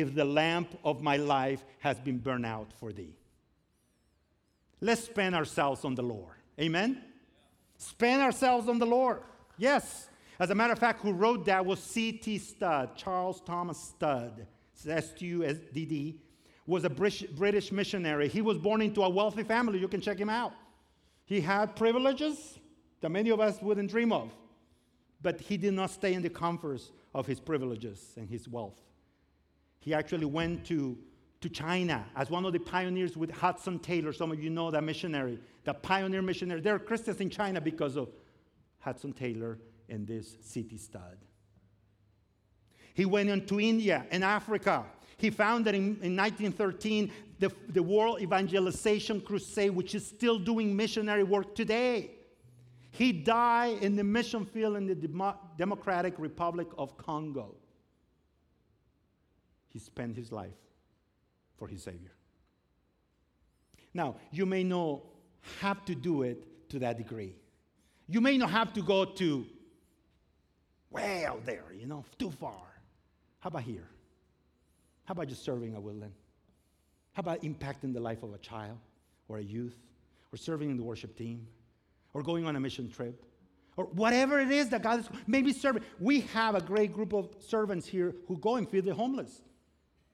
if the lamp of my life has been burned out for thee. Let's spend ourselves on the Lord. Amen? Spend ourselves on the Lord. Yes. As a matter of fact, who wrote that was C.T. Studd, Charles Thomas Studd, S T U S D D was a British missionary. He was born into a wealthy family. You can check him out. He had privileges that many of us wouldn't dream of. But he did not stay in the comforts of his privileges and his wealth. He actually went to, to China as one of the pioneers with Hudson Taylor. Some of you know that missionary, the pioneer missionary. There are Christians in China because of Hudson Taylor and this C.T. Studd. He went into India and Africa. He founded in, in 1913 the, the World Evangelization Crusade, which is still doing missionary work today. He died in the mission field in the Demo- Democratic Republic of Congo. He spent his life for his Savior. Now, you may not have to do it to that degree. You may not have to go to way out there, you know, too far. How about here? How about just serving a woodland? How about impacting the life of a child or a youth or serving in the worship team or going on a mission trip or whatever it is that God is maybe serving. We have a great group of servants here who go and feed the homeless.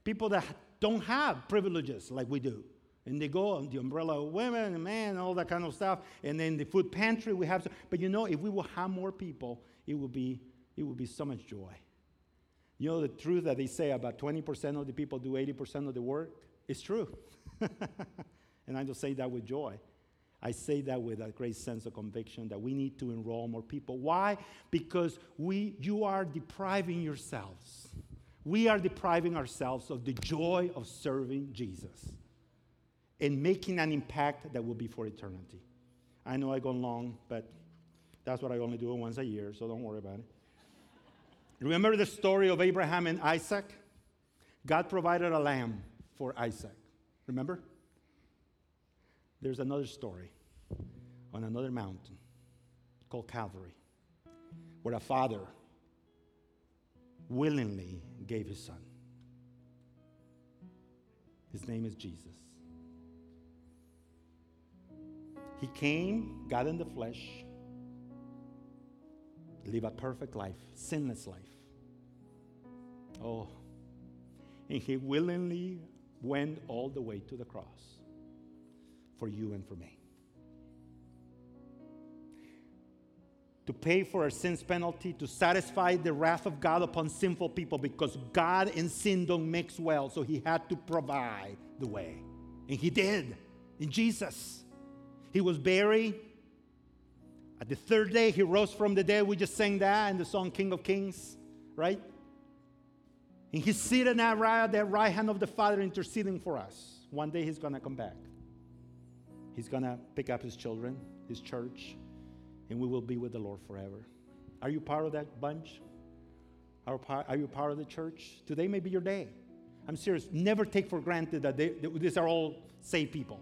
People that don't have privileges like we do. And they go on the umbrella of women and men all that kind of stuff. And then the food pantry we have. But you know, if we will have more people, it will be, it will be so much joy. You know the truth that they say about 20% of the people do 80% of the work? It's true. and I don't say that with joy. I say that with a great sense of conviction that we need to enroll more people. Why? Because we, you are depriving yourselves. We are depriving ourselves of the joy of serving Jesus and making an impact that will be for eternity. I know I go long, but that's what I only do once a year, so don't worry about it. Remember the story of Abraham and Isaac? God provided a lamb for Isaac. Remember? There's another story on another mountain called Calvary, where a father willingly gave his son. His name is Jesus. He came, got in the flesh, live a perfect life, sinless life. Oh, and he willingly went all the way to the cross for you and for me. To pay for our sins penalty, to satisfy the wrath of God upon sinful people, because God and sin don't mix well, so he had to provide the way. And he did in Jesus. He was buried. At the third day, he rose from the dead. We just sang that in the song King of Kings, right? And he's at right, the right hand of the Father, interceding for us. One day he's going to come back. He's going to pick up his children, his church, and we will be with the Lord forever. Are you part of that bunch? Are, are you part of the church? Today may be your day. I'm serious. Never take for granted that they, these are all saved people,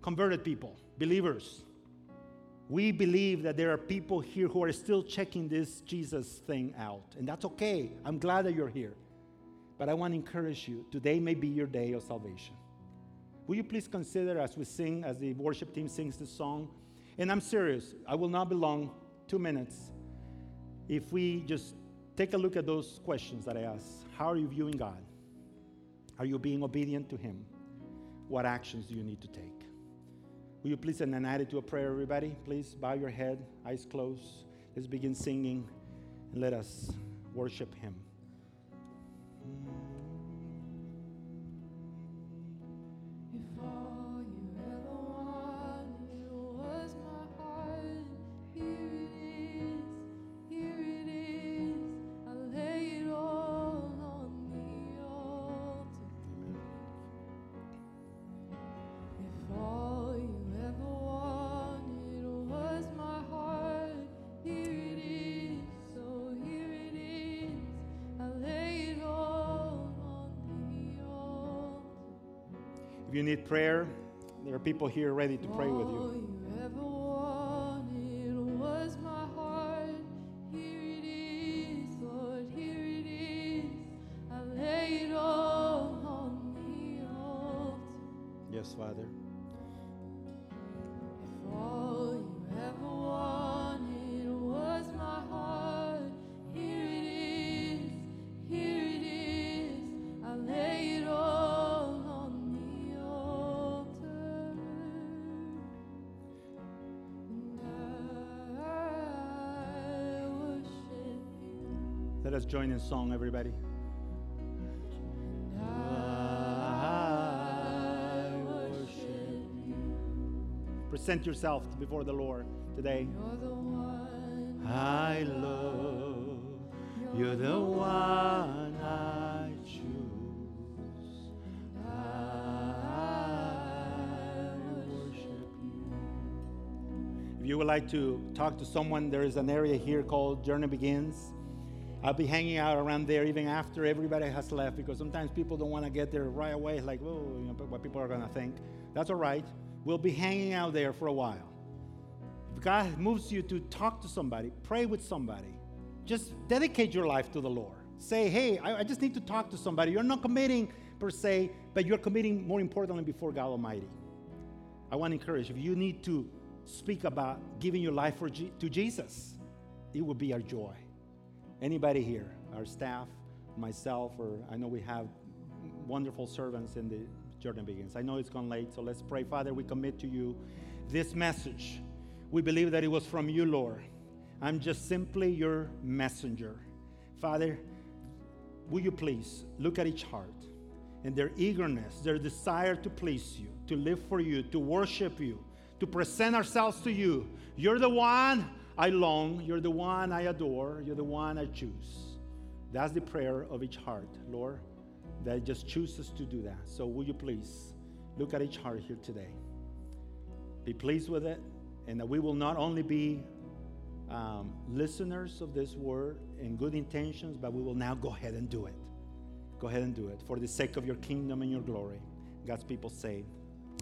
converted people, believers. We believe that there are people here who are still checking this Jesus thing out, and that's okay. I'm glad that you're here. But I want to encourage you today may be your day of salvation. Will you please consider as we sing, as the worship team sings this song? And I'm serious, I will not be long, two minutes. If we just take a look at those questions that I asked How are you viewing God? Are you being obedient to Him? What actions do you need to take? Will you please send an attitude of prayer, everybody? Please bow your head, eyes closed. Let's begin singing and let us worship Him. People here ready to pray with you. Join in song, everybody. I worship you. Present yourself before the Lord today. You're the one. I love, you're the one I choose. I worship you. If you would like to talk to someone, there is an area here called Journey Begins. I'll be hanging out around there even after everybody has left because sometimes people don't want to get there right away, like, oh, you know, what people are going to think. That's all right. We'll be hanging out there for a while. If God moves you to talk to somebody, pray with somebody, just dedicate your life to the Lord. Say, hey, I, I just need to talk to somebody. You're not committing per se, but you're committing more importantly before God Almighty. I want to encourage if you need to speak about giving your life for G- to Jesus, it will be our joy. Anybody here, our staff, myself, or I know we have wonderful servants in the Journey Begins. I know it's gone late, so let's pray. Father, we commit to you this message. We believe that it was from you, Lord. I'm just simply your messenger. Father, will you please look at each heart and their eagerness, their desire to please you, to live for you, to worship you, to present ourselves to you. You're the one I long, you're the one I adore, you're the one I choose. That's the prayer of each heart, Lord, that just chooses to do that. So, will you please look at each heart here today? Be pleased with it, and that we will not only be um, listeners of this word and good intentions, but we will now go ahead and do it. Go ahead and do it for the sake of your kingdom and your glory. God's people say,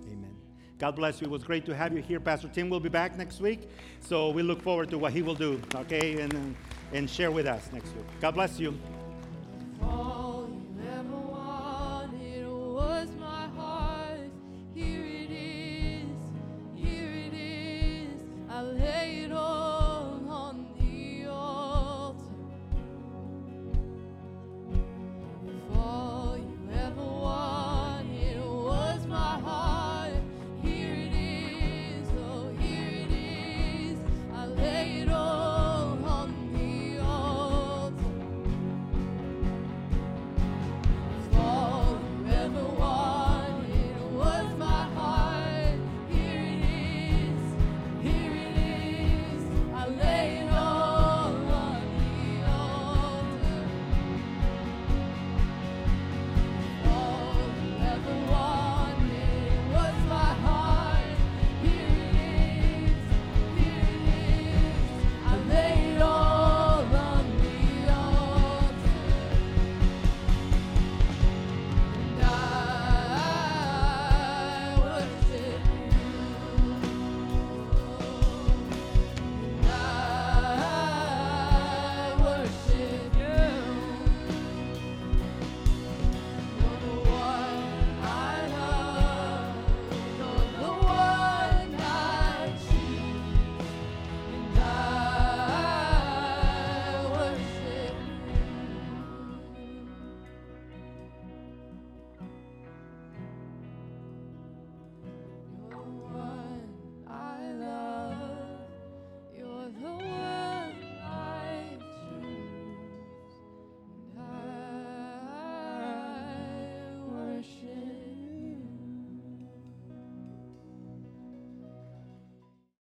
Amen. God bless you. It was great to have you here. Pastor Tim will be back next week, so we look forward to what he will do, okay, and, and share with us next week. God bless you.